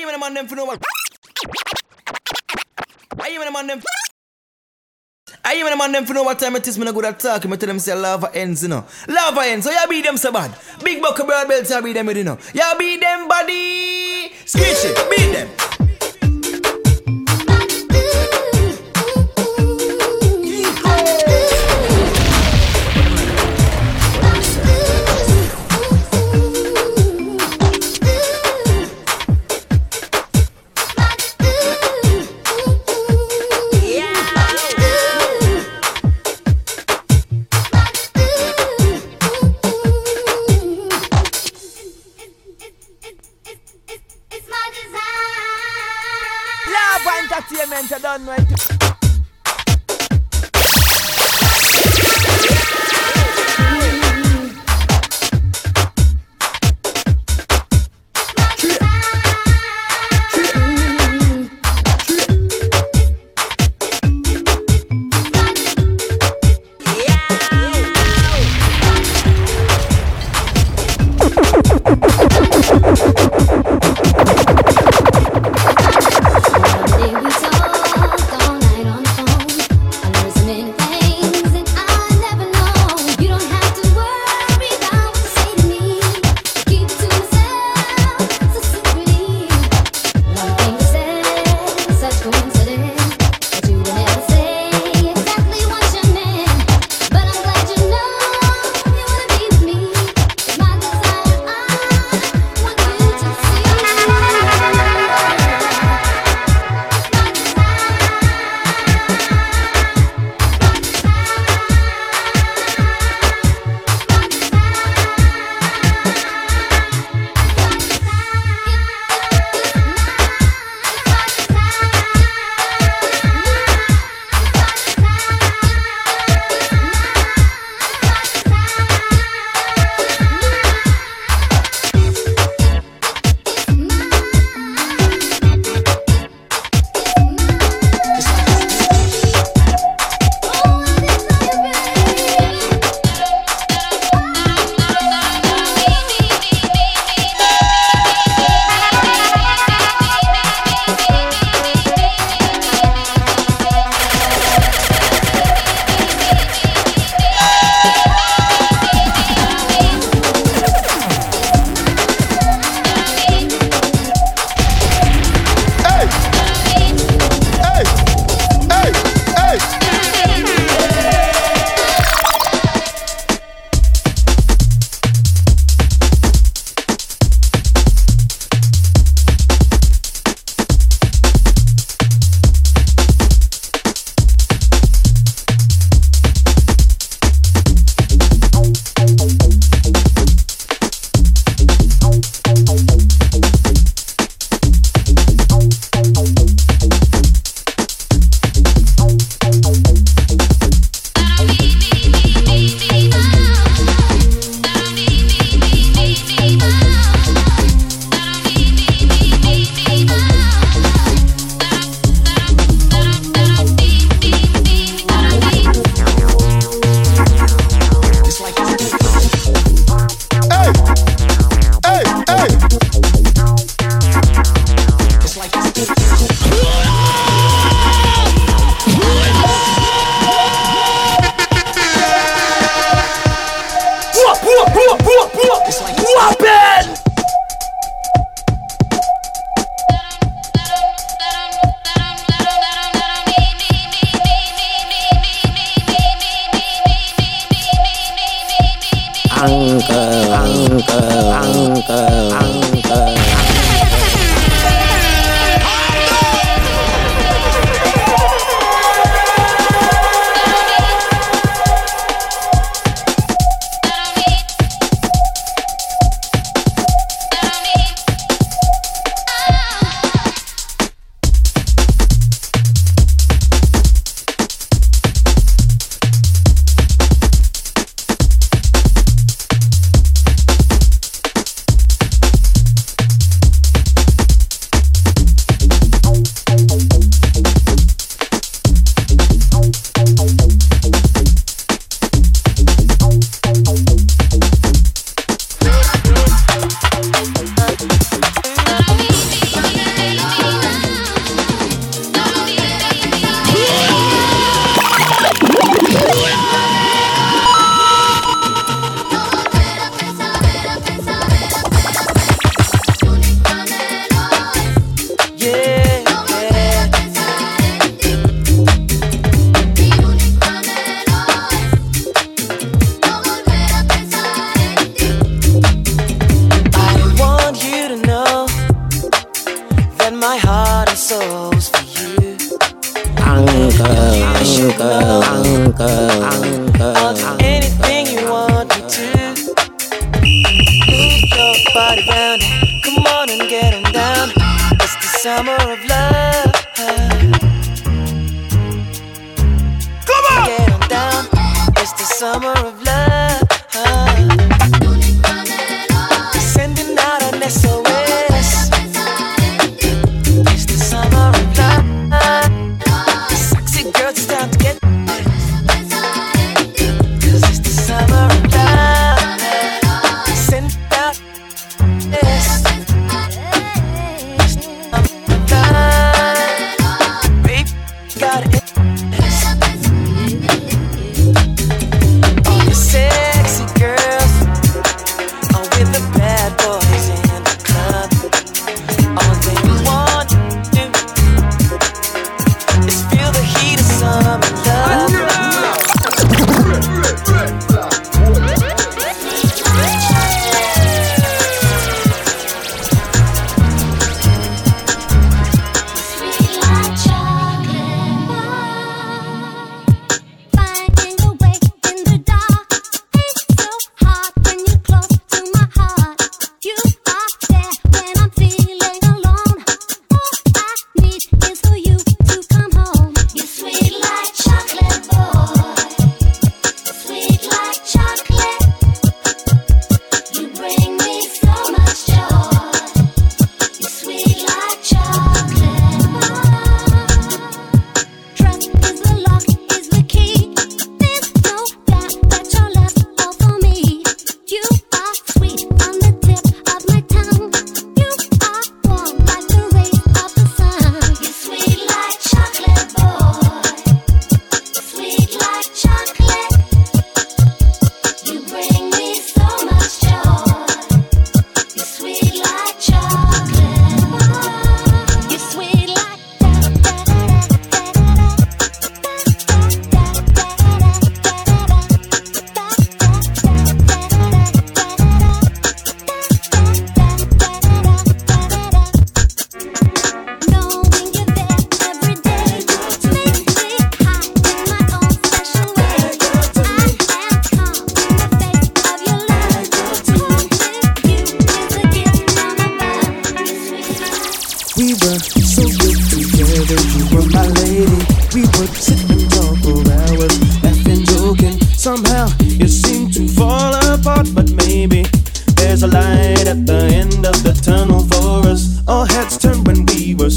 even a man them for know what. I even a man them. I even a man them for know what time it is. Me no good at talking. Me tell them say lava ends, you know. Lava ends. So you beat them so bad. Big buck of broad belts, you beat them you know. You beat them body. Screech it. Beat them.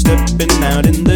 Stepping out in the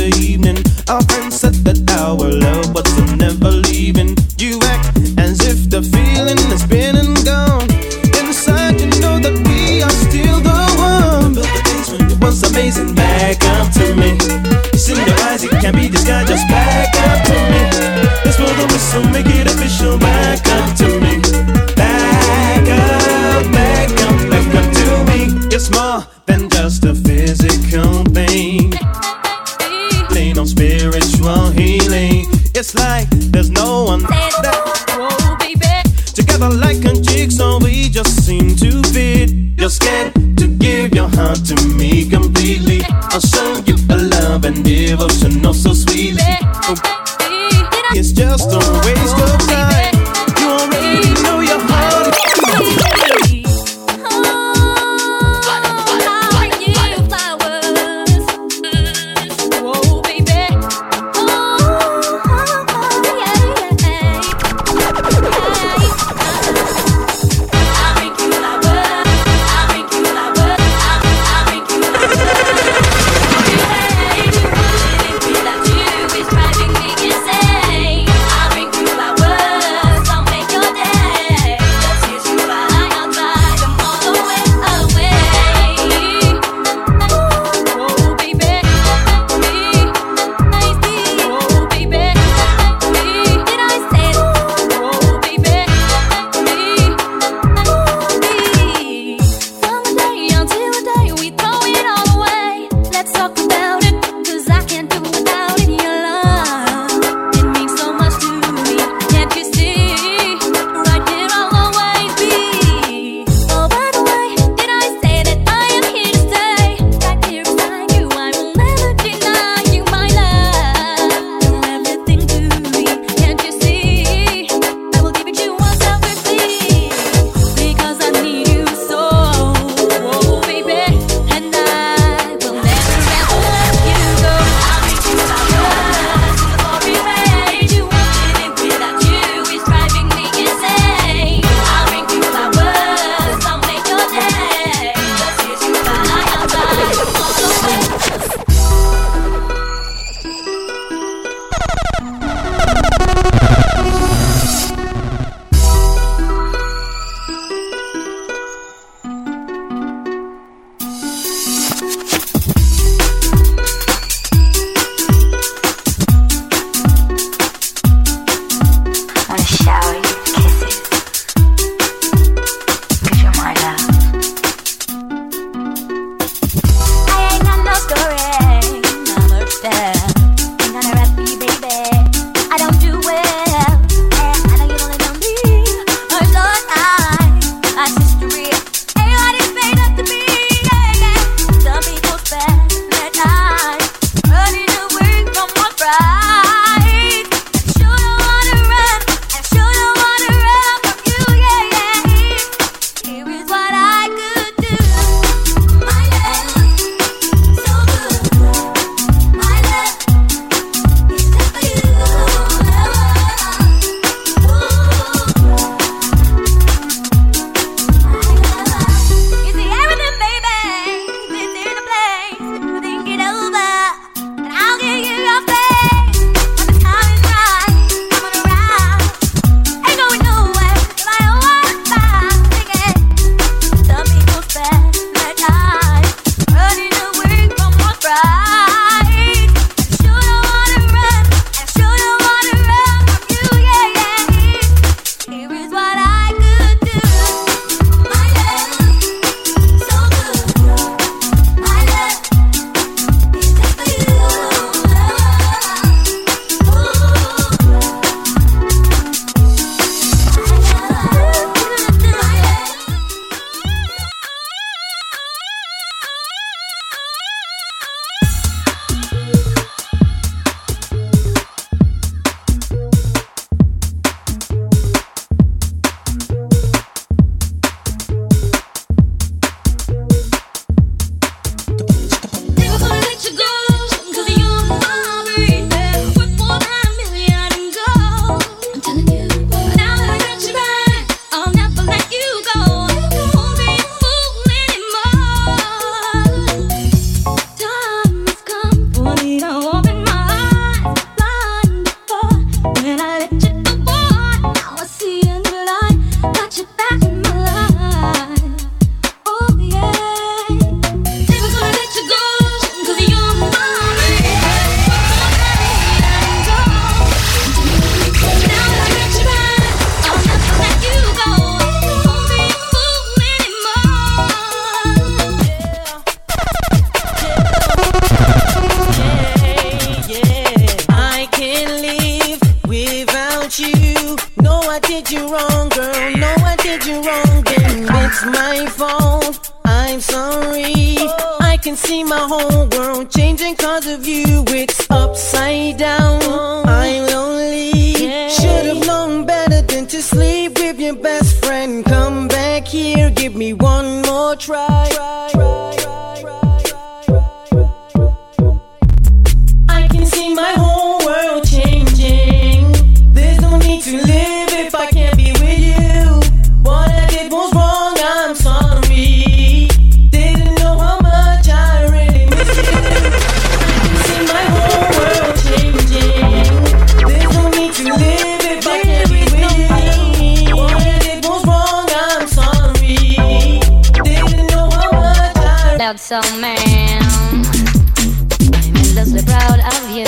felt so man. I'm endlessly proud of you.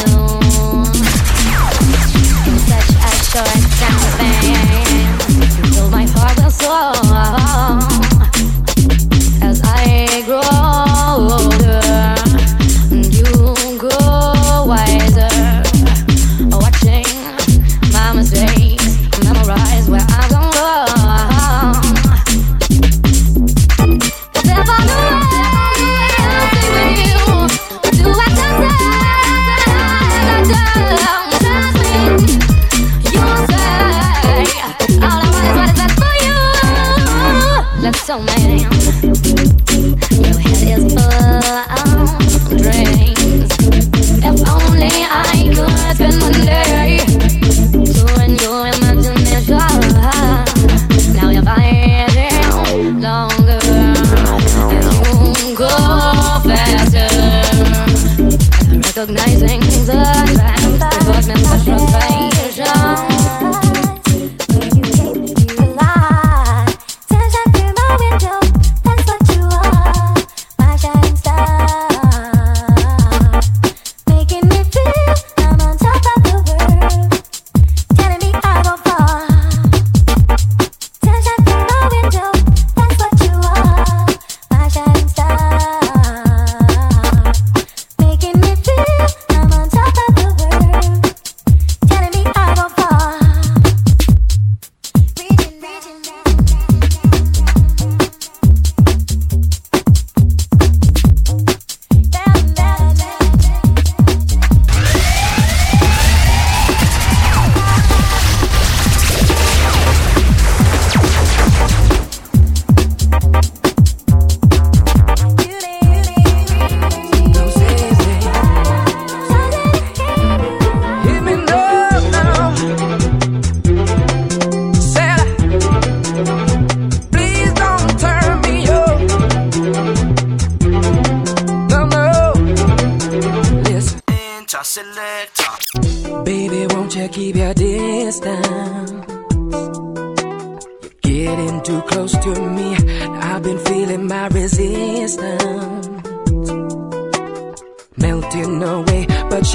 In such a short time span, you filled my heart and soul as I grow.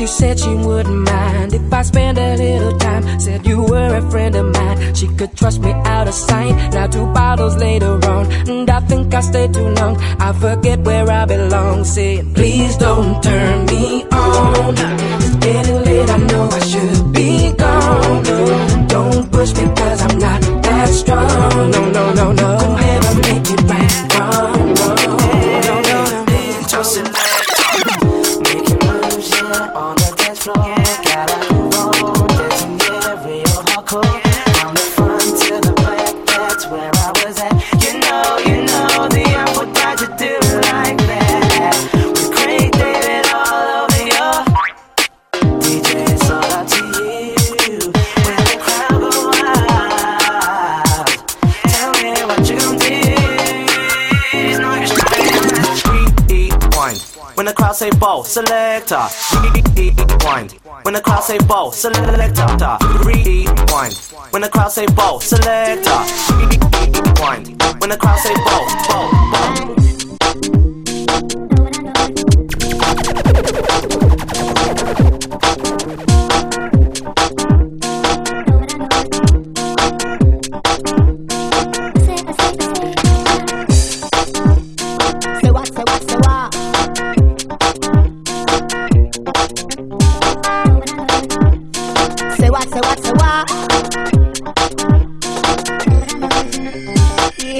She said she wouldn't mind if I spend a little time. Said you were a friend of mine. She could trust me out of sight. Now two bottles later on, and I think I stayed too long. I forget where I belong. Said please don't turn me on. It's getting late. I know I should be gone. No, don't push me 'cause I'm not that strong. No, no, no, no. Could never make it right. bow, selector, rewind. When the crowd say bow, selector, rewind. When the crowd say bow, selector, rewind. When the crowd say bow, bow, bow.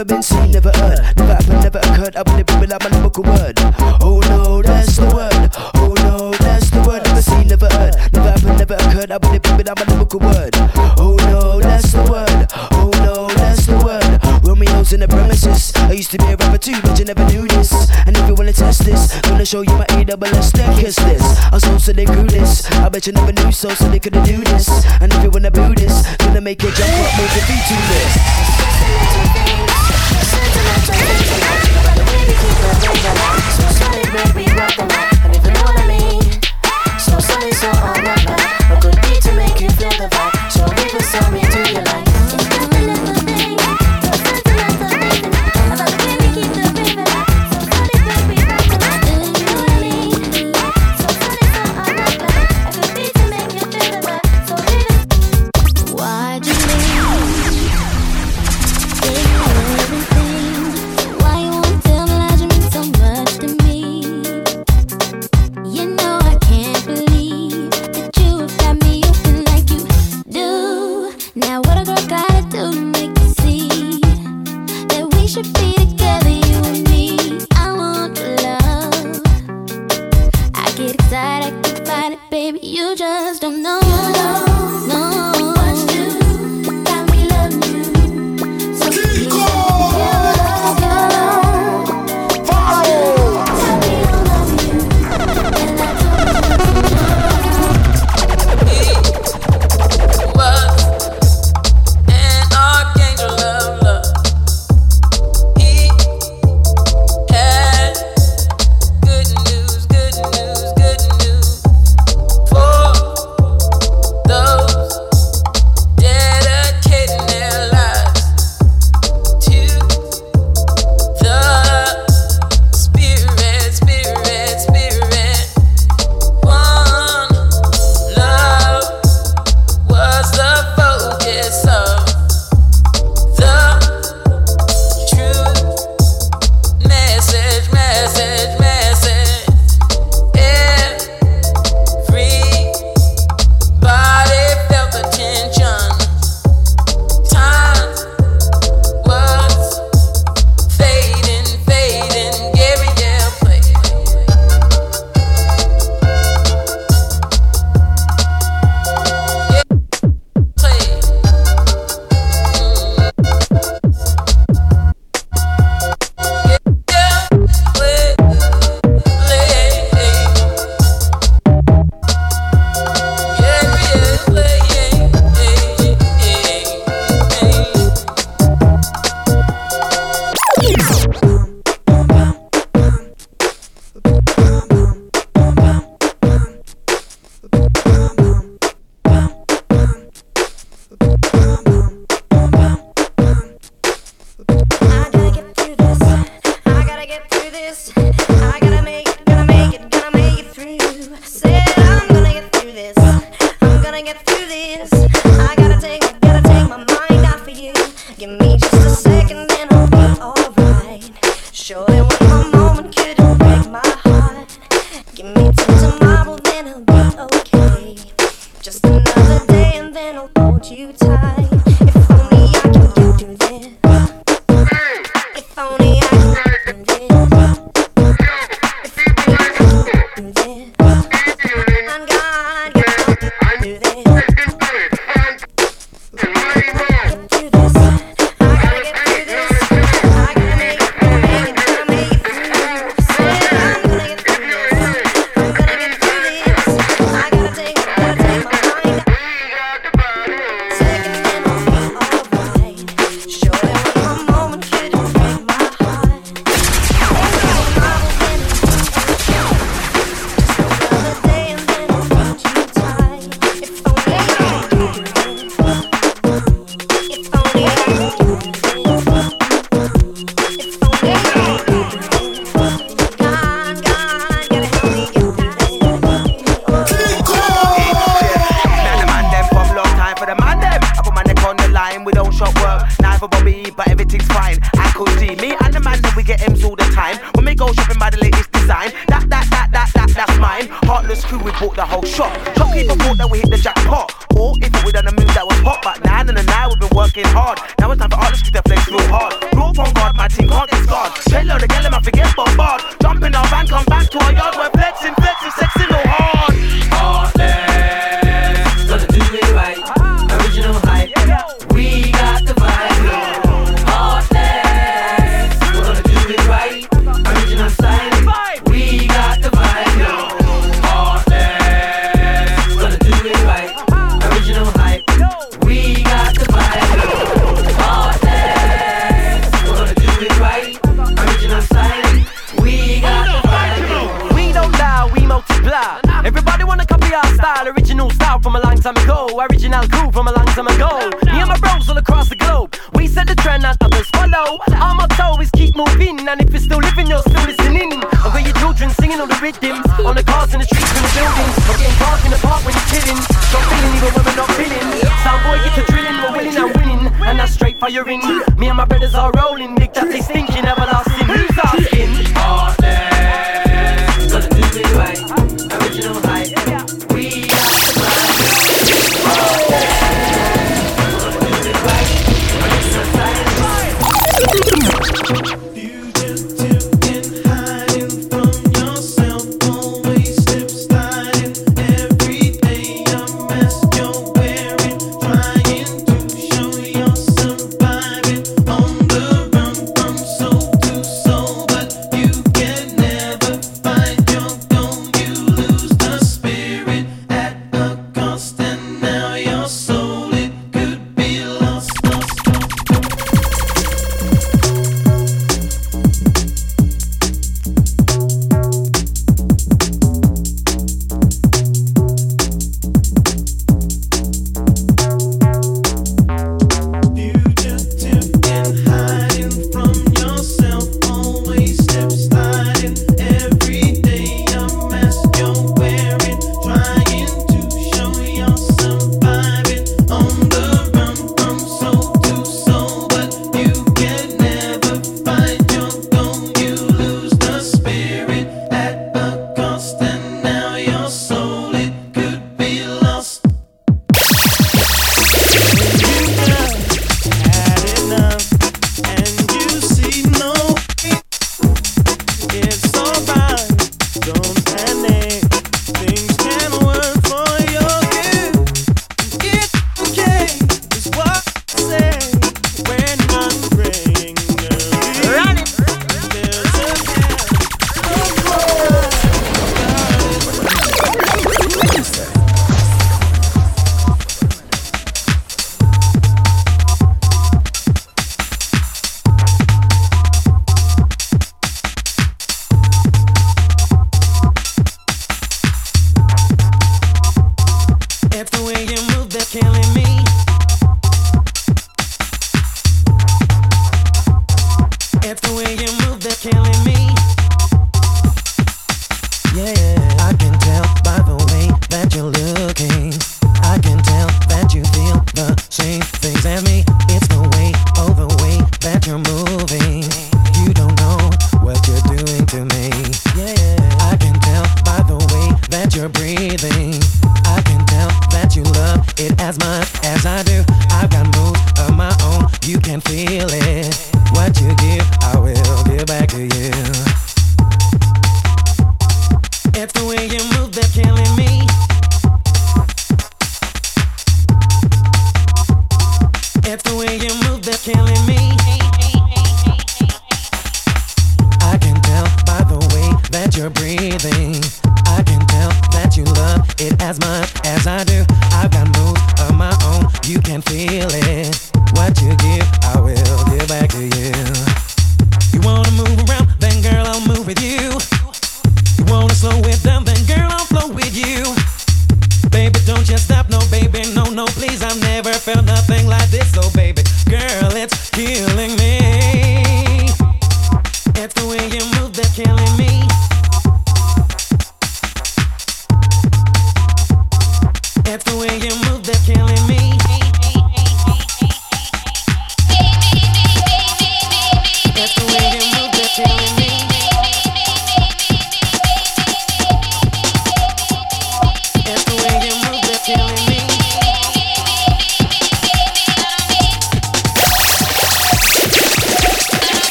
never been seen, never heard, never happened, never occurred. I believe people like my lyrical word. Oh no, that's the word. Oh no, that's the word. Never seen, never heard, never happened, never occurred. I believe people like my lyrical word. Oh no, that's the word. Oh no, that's the word. Romeo's in the premises. I used to be a rapper too, but you never knew this. And if you wanna test this, gonna show you my A double S then kiss this. I'm so they grew this. I bet you never knew so, so they couldn't do this. And if you wanna do this, gonna make it jump up, move your feet to this. the. So sunny, baby, rock the light. And if you know what I mean, so sunny, so on.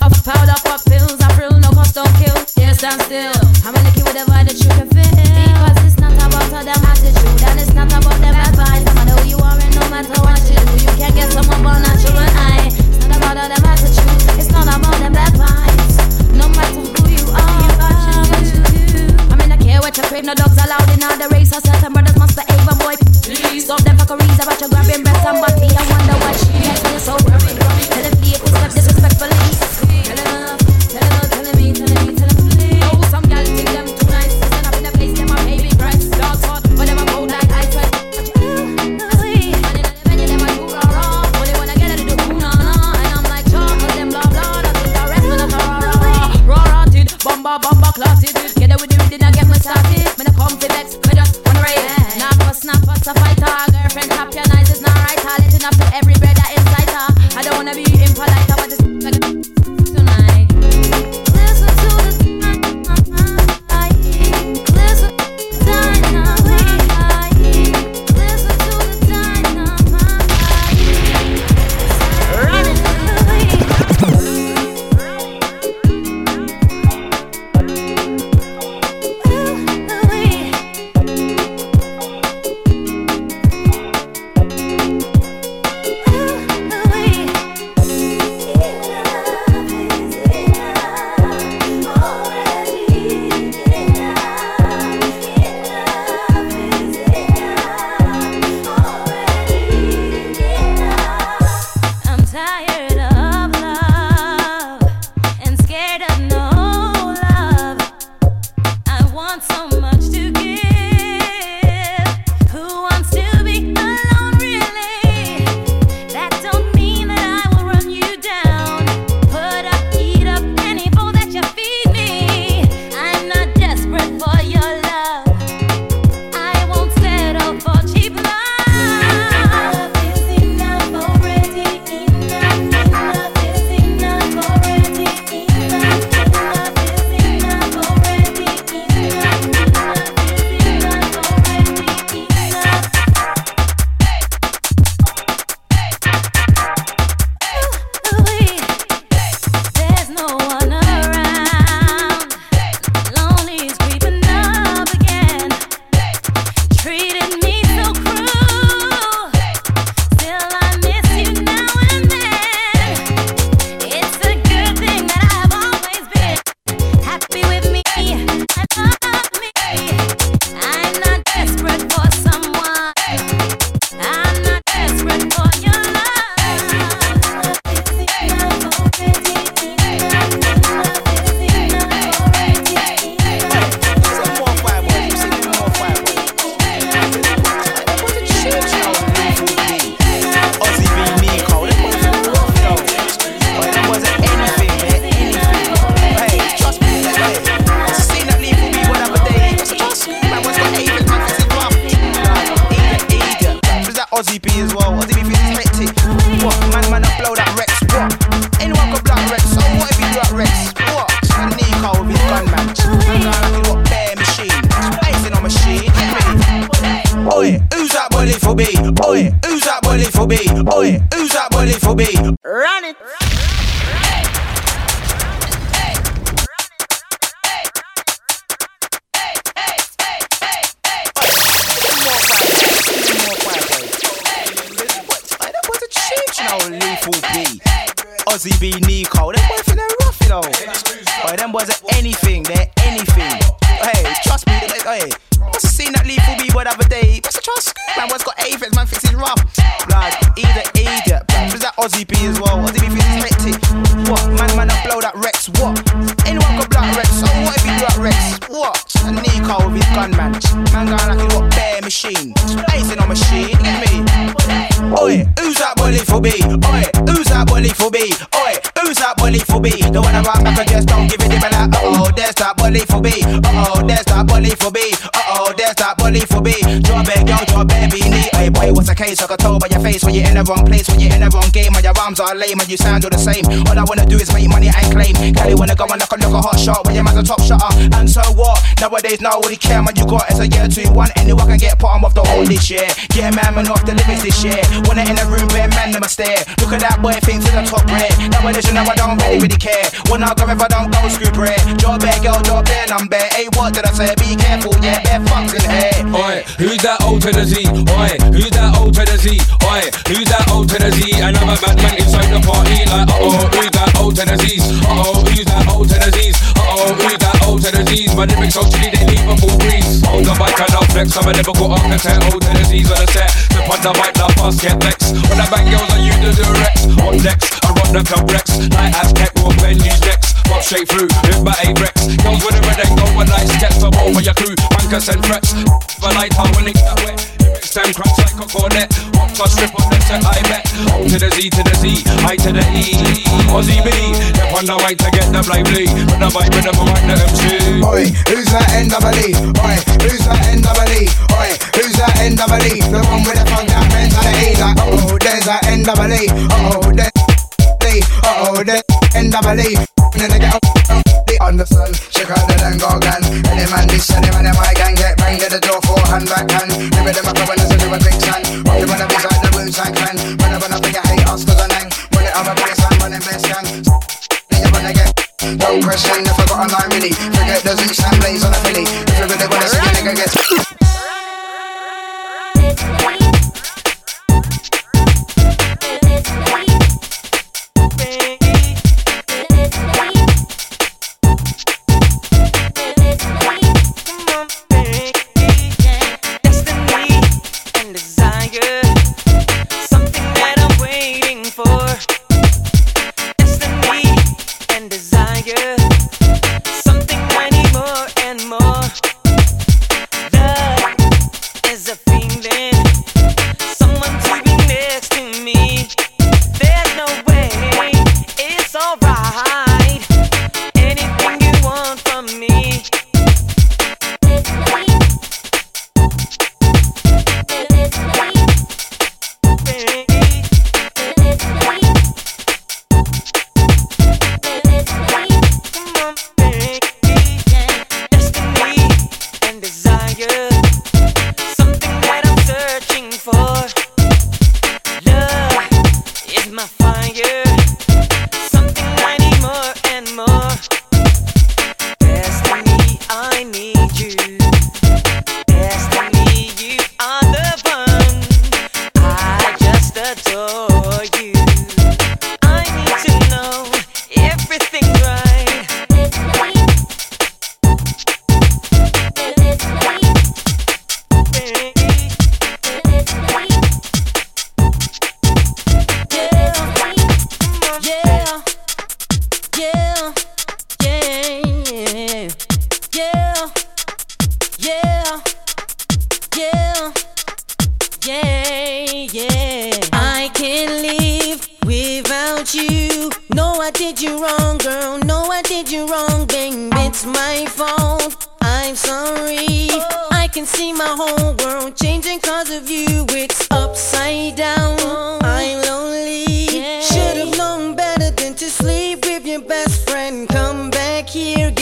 Of powder, pop Rex. What? Anyone blow that Rex. So what if he blow Rex? What? A Nico with his gun, man. Man going like he got bare machine. I seen no machine, get me? Oi, who's that bully for B? Oi, who's that bully for B? Oi, who's that bully for B? The one around back and just don't give it a like, uh oh, there's that bully for B. Uh oh, there's that bully for B. Uh oh, that for B. Drop it, girl, drop it, beanie. Hey boy, what's the case? I can tell by your face when you're in the wrong place, when you're in the wrong game, and your arms are lame and you sound all the same. All I wanna do is make money and claim. Kelly wanna go and knock a look a hot shot when your man's a top shotter. And so what? Nowadays, nobody care, man. You got it's a year two, one. Anyone can get part of the whole this year. Yeah, man, man, off the limits this year. They in the room, bare man, them a stare. Look at that boy, thinks to the top red. Nowadays, you know I don't really, really care. When I go if I don't go, screw bread. Job bare, girl, job bear, I'm bare. Hey, what did I say? Be careful, yeah, bare fucks in here. Oi, who's that O to the Z? Oi, who's that O to the Z? Oi, who's that O to the Z? Another bad man inside the party, like, uh oh, who's that O to the Z's? Uh oh, who's that O to the Z's? Uh oh, who's that O to the Z's? My lyrics so chilly, they leave a full breeze. Hold the bike and I'll flex, I'm a lyrical architect. O to the Z's on the set. Step on the mic, now fast get vexed. When I bang girls, I use the Durex. On decks, I run the club Rex. Like Aztec, or Benji's next. Pop straight through, with by A-Rex. Girls with a red and gold, one night sketch. I'm over your crew, man can send threats. For light, I'm willing that way. Stem cracks like a cornet. Once I strip on the set, I bet. O to the Z to the Z, I to the E. Ozzie B, step on the mic to get the lively. With the vibe, with the mic, the MC. Oi, who's that NWE? Oi, who's that NWE? Oi, who's that NWE? The one with the funk that mentality. Like, oh, there's that NWE. Oh, there's Uh oh, there's NWE. And then they get up on the sun, shake out the then again. Any man this, any man in my gang get banged at the door for hand back hand. Never them up when there's a a big sand. You wanna be like the roots I can. When I wanna be a hate us cause I nang. When it I'm a bass, I'm running best gang. You wanna get no question if I got a nine mini. Forget the Zeus and blaze on a filly. If you really wanna see a nigga get.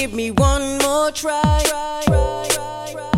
Give me one more try. I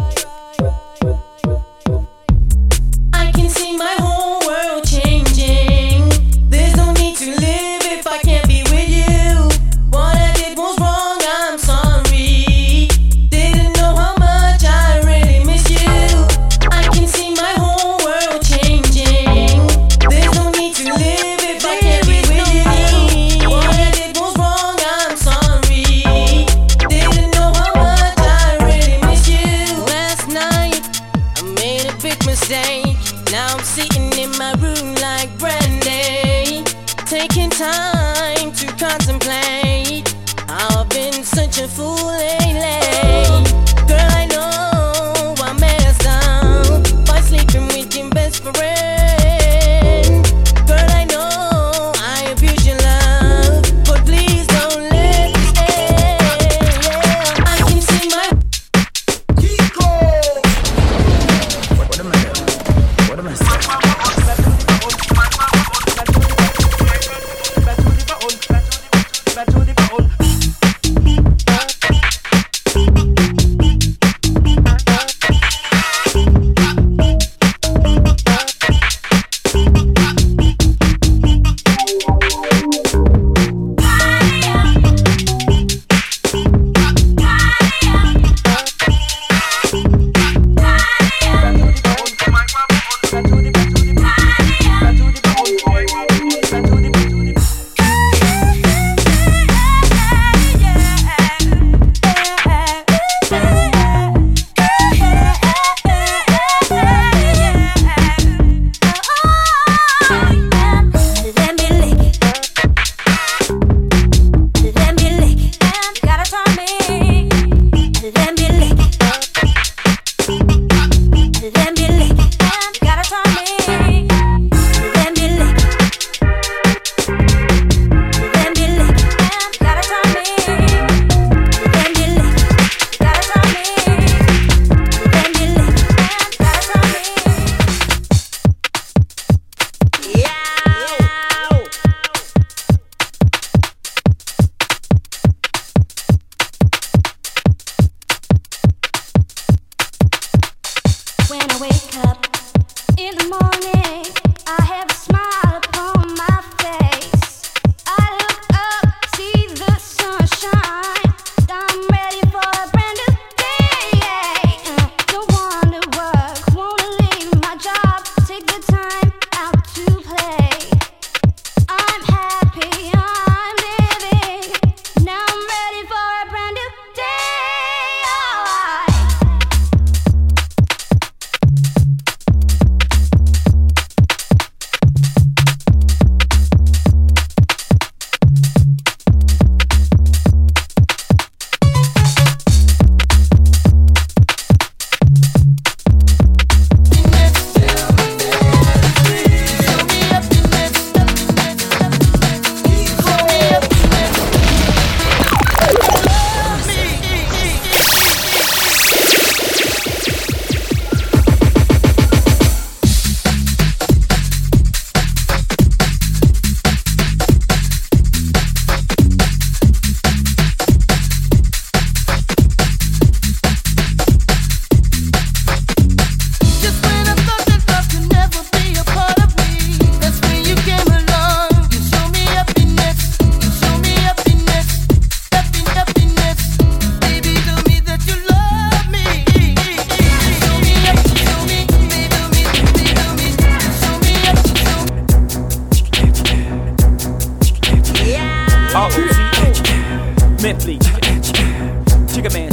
Chicka man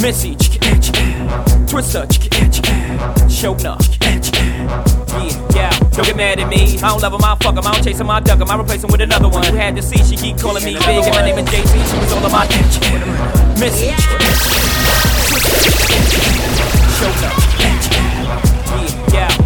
Missy Twister Showing up Yeah, yeah, don't get mad at me. I don't love him, I fuck him, I don't chase him, I duck him, I replace him with another one. You had to see, she keep calling me big, and my name is JC, she was all of my Missy. Showing up yeah,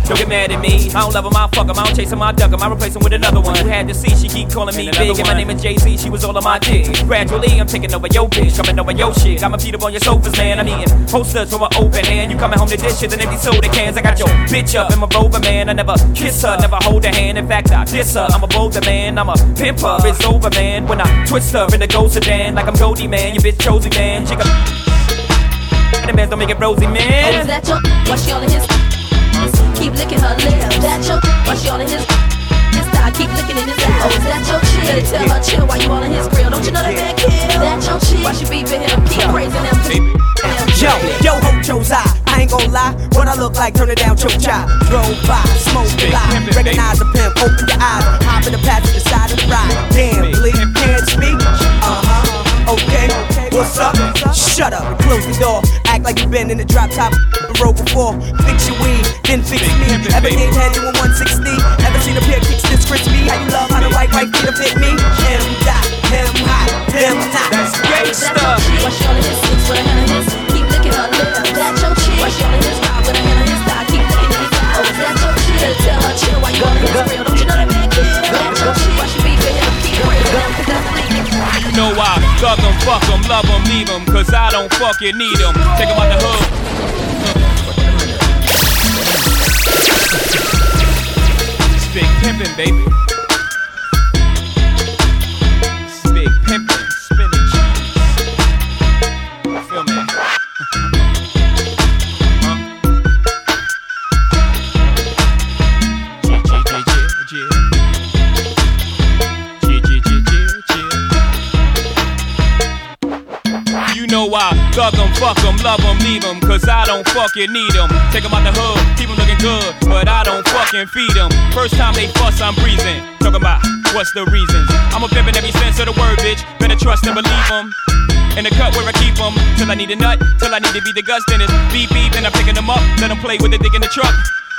don't get mad at me. I don't love him, I fuck him, I don't chase him, I duck him, I replace him with another one. Who had to see, she keep calling me big, and my name is Jay Z, she was all on my dick. Gradually, I'm taking over your bitch, coming over your shit. Got my feet up on your sofas, man. I'm eating posters from an open hand. You coming home to dish shit and empty soda cans. I got your bitch up in my rover, man. I never kiss her, never hold her hand. In fact, I diss her. I'm a bolder man, I'm a pimper. It's over, man. When I twist her in the ghost sedan, like I'm Goldie, man. You bitch chosen, man. She got. The man don't make it rosy, Oh, man. is that your? Why she all in? Keep licking her lips. That your? Why she all in his? His thigh keep licking in his ass. Oh, is that your chick? Better tell her chill. Why you all in his grill? Don't you know that man kill? That your chick? Why she beefing him? Keep praising him. Yo, yo, ho, chose I. I ain't gon' lie, what I look like, turn it down, choke chop. Drove by, smoke the lie, recognize a pimp, open your eyes, hop in the passenger side of the ride. Damn, bleed, can't speak. Uh huh, okay, what's up? Shut up and close the door. Act like you've been in the drop top road before. Fix your weed, then fix me. Ever gave head to a 160? Ever seen a pair of kicks this crispy? How you love how the right right to fit me? Him dot, him hot, him not. That's hand on his? Keep licking her your all in his mouth with? Keep licking your? Tell her. Why you in his grill? Don't you know know why? Thug 'em, fuck 'em, love 'em, leave 'em, cause I don't fucking need 'em. Take 'em out the hood. Big pimpin', baby. Fuck 'em, love 'em, leave 'em, cause I don't fucking need 'em. Take 'em out the hood, keep 'em looking good, but I don't fucking feed 'em. First time they fuss, I'm breezing. Talking about what's the reasons? I'm a pimp in every sense of the word, bitch. Better trust and believe 'em. In the cut where I keep 'em, till I need a nut, till I need to be the guts, then it's beep beep, and I'm picking 'em up, let 'em play with the dick in the truck.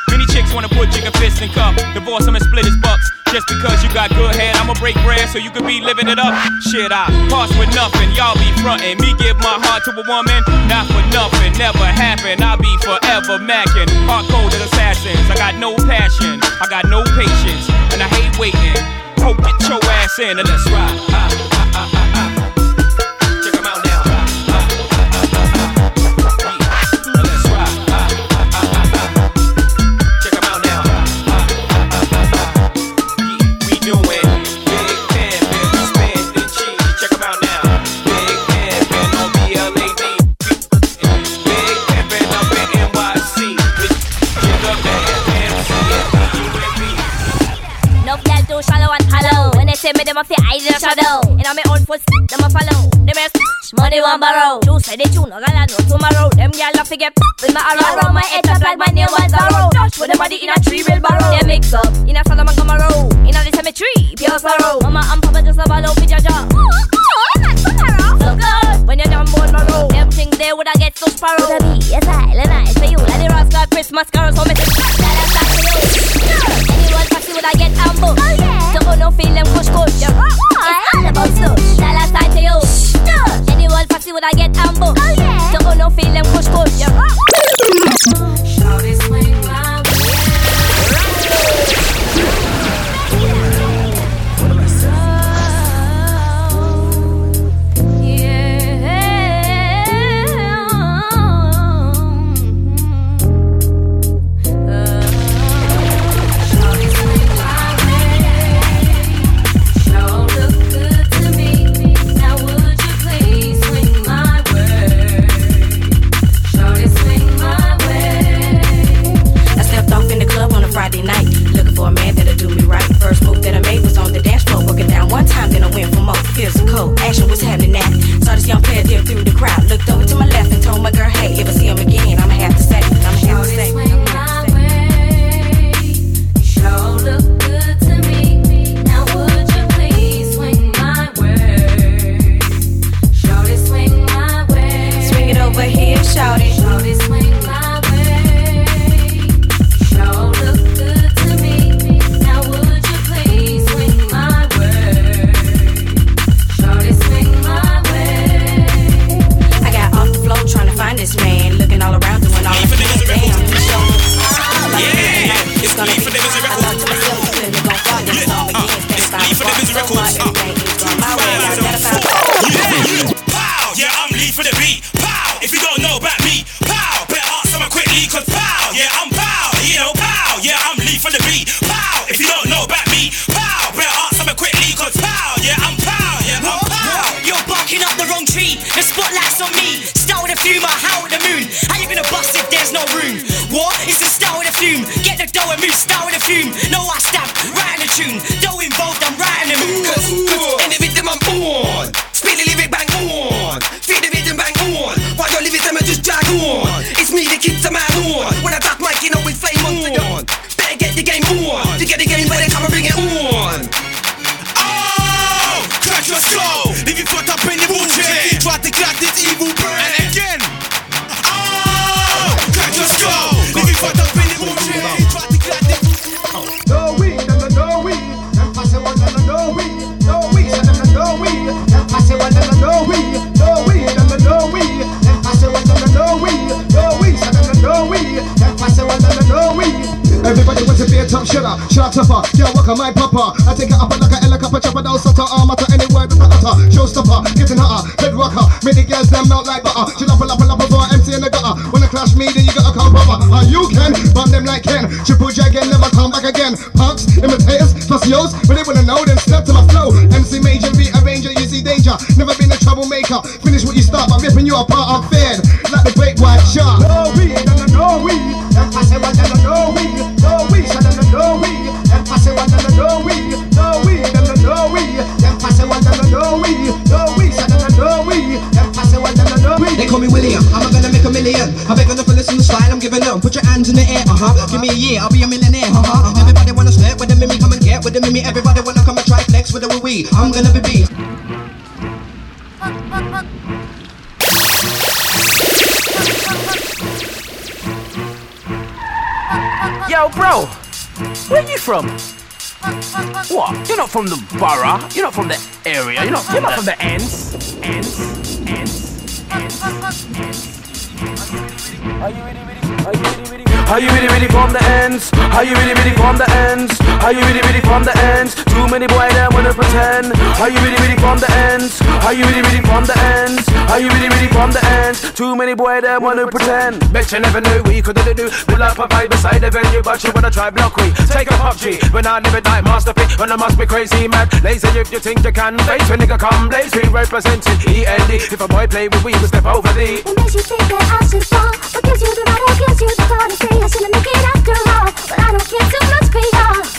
Many chicks wanna put chicken fist in cup, divorce 'em and split his bucks. Just because you got good head, I'ma break bread so you could be living it up. Shit, I pass with nothing, y'all be frontin'. Me give my heart to a woman, not for nothing, never happen. I'll be forever macking. Hard cold as assassins, I got no passion, I got no patience, and I hate waiting. Hope get your ass in and let's ride. Ah, say me them a fi hide in a shadow. In a me own footstep, them a follow. Them a smash, money one borrow. You say they tune, no gala no tomorrow. Them gyal a fi get pop with my arrow. Around my head just like my name was Zorro. Dash with the body in a tree real barrow. They mix up in a Sodom and Gomorrah. In a cemetery, pure sorrow. Mama and Papa just a follow fi jaja. Oh, oh, oh, so good when you're down born my road. Them think they woulda get so sparrow. Woulda be yes I, and I for you. Like the rascal Christmas carol, so me say that I'm back to you. Anyone taxi woulda get ambushed. Oh yeah. So no feel them kush kush. It's all about stush. Anyone taxi woulda get ambushed. Oh yeah. So no feel them kush kush. On my papa. I take it up like a helicopter, chopper down, stutter, arm, utter, any word with the utter. Showstopper, getting hotter, head rocker, the girls them melt like butter. She lap, lap, before empty in the gutter. When I clash me, then you gotta come brother. Ah, you can, bump them like Ken. Triple dragon, flex with the wee wee. I'm gonna be beat. Yo, bro, where you from? What? You're not from the borough. You're not from the area. You're not from, You're not the, from the ends. Ends. Ends. Ends. Are you ready, ready? Are you really, really, Are you really, really from the ends? Are you really, really from the ends? Are you really, really from the ends? Too many boy that wanna pretend. Are you really, really from the ends? Are you really, really from the ends? Are you really, really from the ends? Too many boy that wanna pretend. Bet you never knew we could do do. Pull up a vibe beside the venue, but you wanna try block we. Take a PUBG, when I never die, masterpiece. When I must be crazy mad, lazy if you think you can. Face when nigga come, blaze we representing END. If a boy play with we, we step over the. What makes you think that I should fall? What gives you the right? What gives you the courtesy? I shouldn't make it after all, but I don't care too much for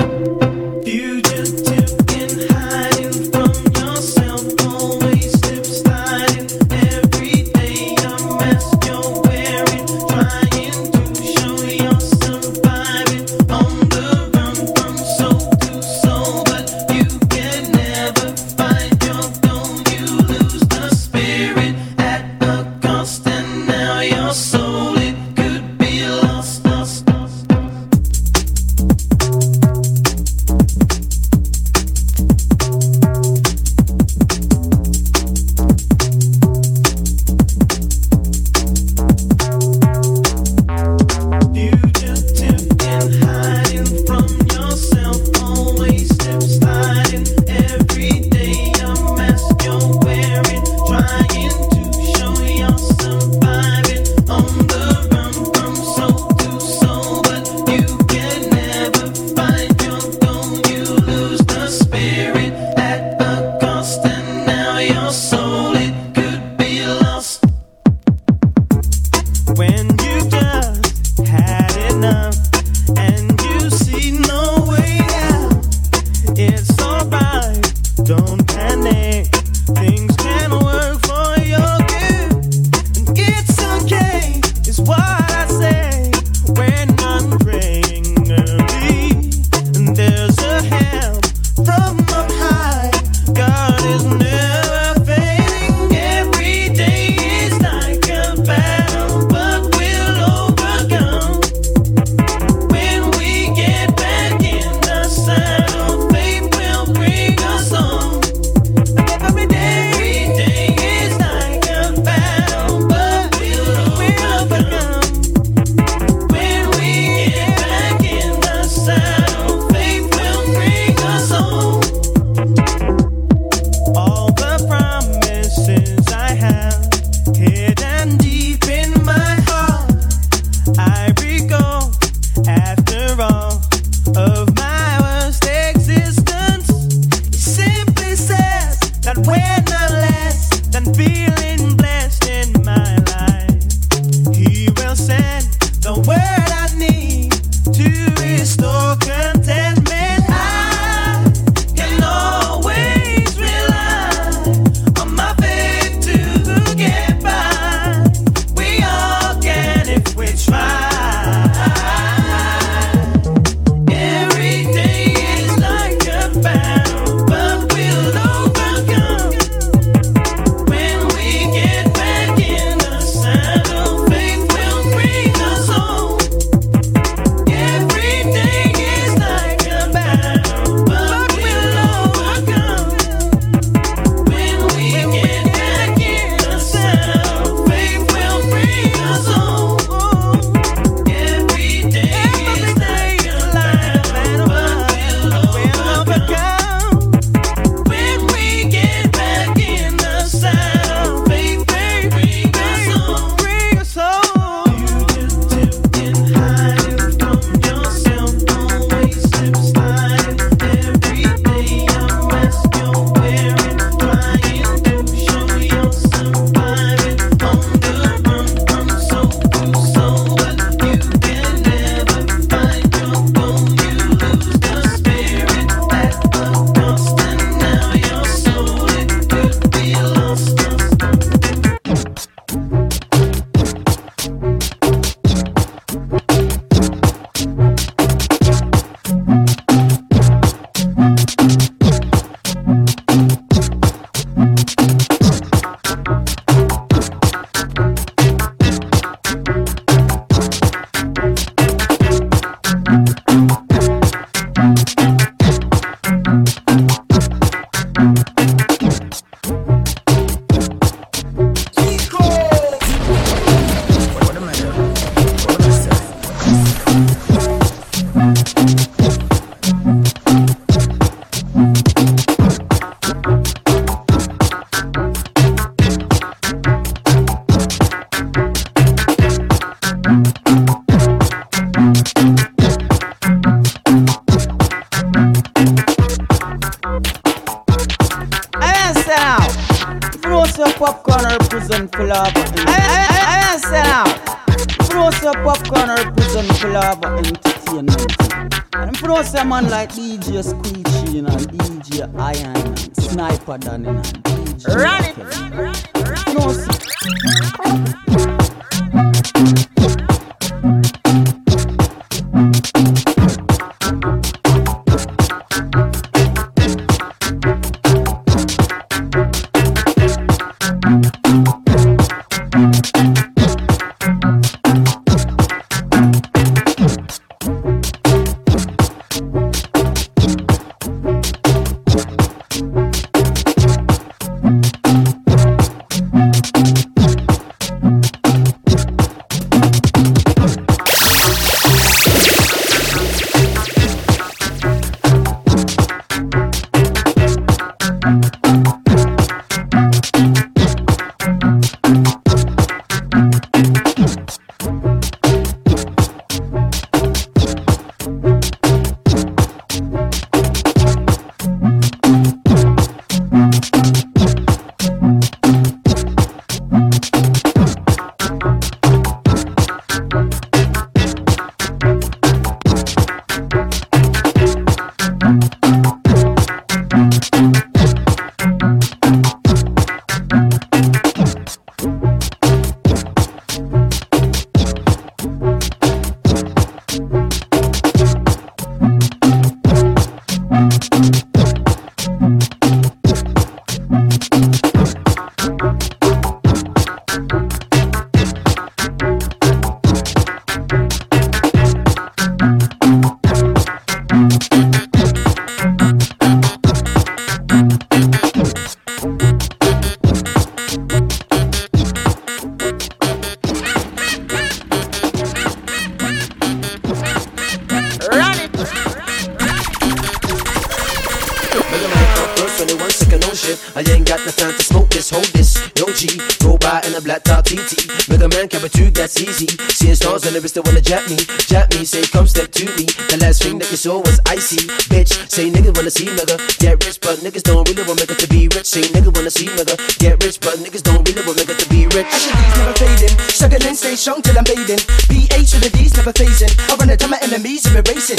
strong till I'm bathing. PH to the D's never phasing. I run it to my enemies are erasing.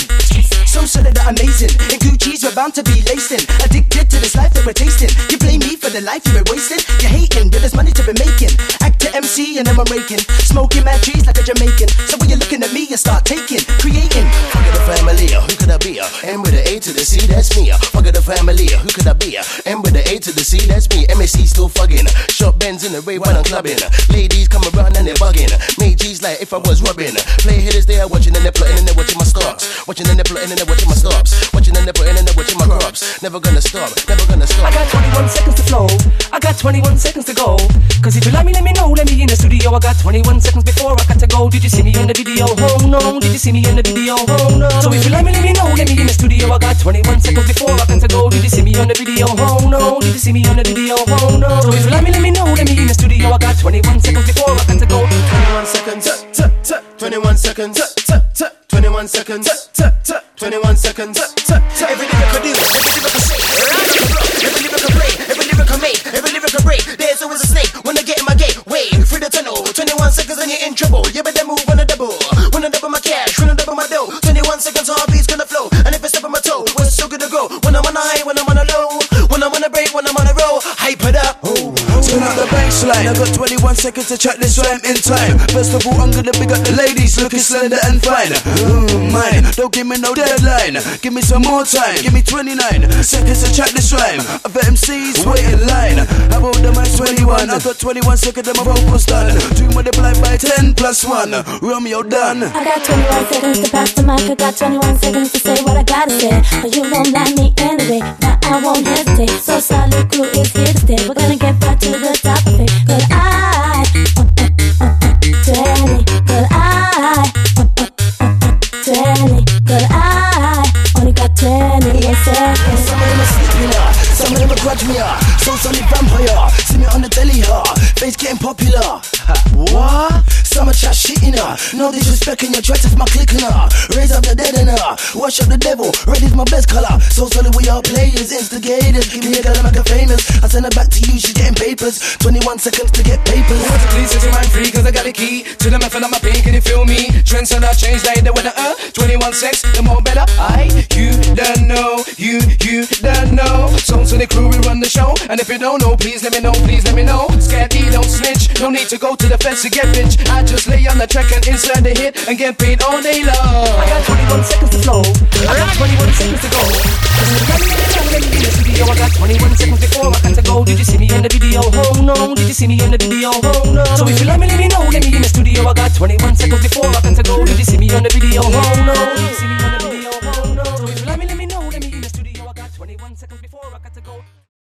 So solid that amazing. In Gucci's we're bound to be lacing. Addicted to this life that we're tasting. You blame me for the life you were wasting. You're hating, but there's money to be making. Act to MC and then I'm raking. Smoking mad trees like a Jamaican. So when you're looking at me, you start taking, family, who could I be? M with the A to the C, that's me. Fuck the family, who could I be? M with the A to the C, that's me. MAC still fucking. Short bends in the way when I'm clubbing. Ladies come around and they're bugging. Make G's like if I was rubbing. Play hitters, they are watching and they're plotting and they're watching my stocks. Watching and they're plotting and they're watching my stops. Watching and they're plotting and they're Never gonna stop, never gonna stop. I got 21 seconds to flow. I got 21 seconds to go. Cause if you like me, let me know. Let me in the studio. I got 21 seconds before I got to go. Did you see me in the video? Oh no. Did you see me in the video? Oh no. So if you like me, let me know. Let me in the studio. I got 21 seconds before I got to go. Did you see me on the video? Oh no. Did you see me on the video? Oh no. So if you like me, let me know. Let me in the studio. I got 21 seconds before I got to go. 21 seconds, 21 seconds, t- t- t- 21 seconds, t- t- t- 21 seconds, every lyric I do, every lyric I say, every lyric I I play, every lyric I make, every lyric I break. There's always a snake when I get in my gate. Wait, through the tunnel, 21 seconds and you're in trouble. You better move on a double, when I double my cash, when I double my dough. 21 seconds, heartbeat's Up the baseline. I got 21 seconds to check this rhyme in time. First of all, I'm gonna big up the ladies looking slender and fine. Mm, mine, don't give me no deadline. Give me some more time. Give me 29 seconds to check this rhyme. Other MCs wait in line. How about the man 21? I got 21 seconds and my vocals done. Two multiplied by 10 plus 1. Romeo done. I got 21 seconds to pass the mic. I got 21 seconds to say what I gotta say. But you won't like me anyway. I won't hesitate. So solid crew is here to stay. We're gonna get back to the top of it. Cause I, uh, uh, uh, 20. Cause I, uh, uh, uh, 20. Cause I only got got 21 seconds. Some of them are sleeping, some of them are grudge me, so solid vampire. See me on the telly, uh, face getting popular. What? Are chat shitting, uh, no disrespect in your is my clicking, uh, raise up the dead and uh, wash up the devil, red is my best color. So solid we are players, instigators. Give me a girl and make her famous. I send her back to you, she's getting papers. 21 seconds to get papers. Please set your mind free, cause I got a key to the method of my pain. Can you feel me? Trends are not changed like the weather, uh. 21 sex, the more better. I, you don't know, you, you don't know. Songs to the crew, we run the show. And if you don't know, please let me know, please let me know. Scared don't snitch. No need to go to the fence to get rich. I just lay on the track and insert the hit and get paid all day long. I got 21 seconds to flow. I got 21 seconds to go. In the studio, I got 21 seconds before I got to go. Did you see me in the video? Oh no, did you see me in the video? Oh no. So if you let me, let me know. Let me in the studio. I got 21 seconds before I got to go. Did you see me on the video? Oh no, did you see me on the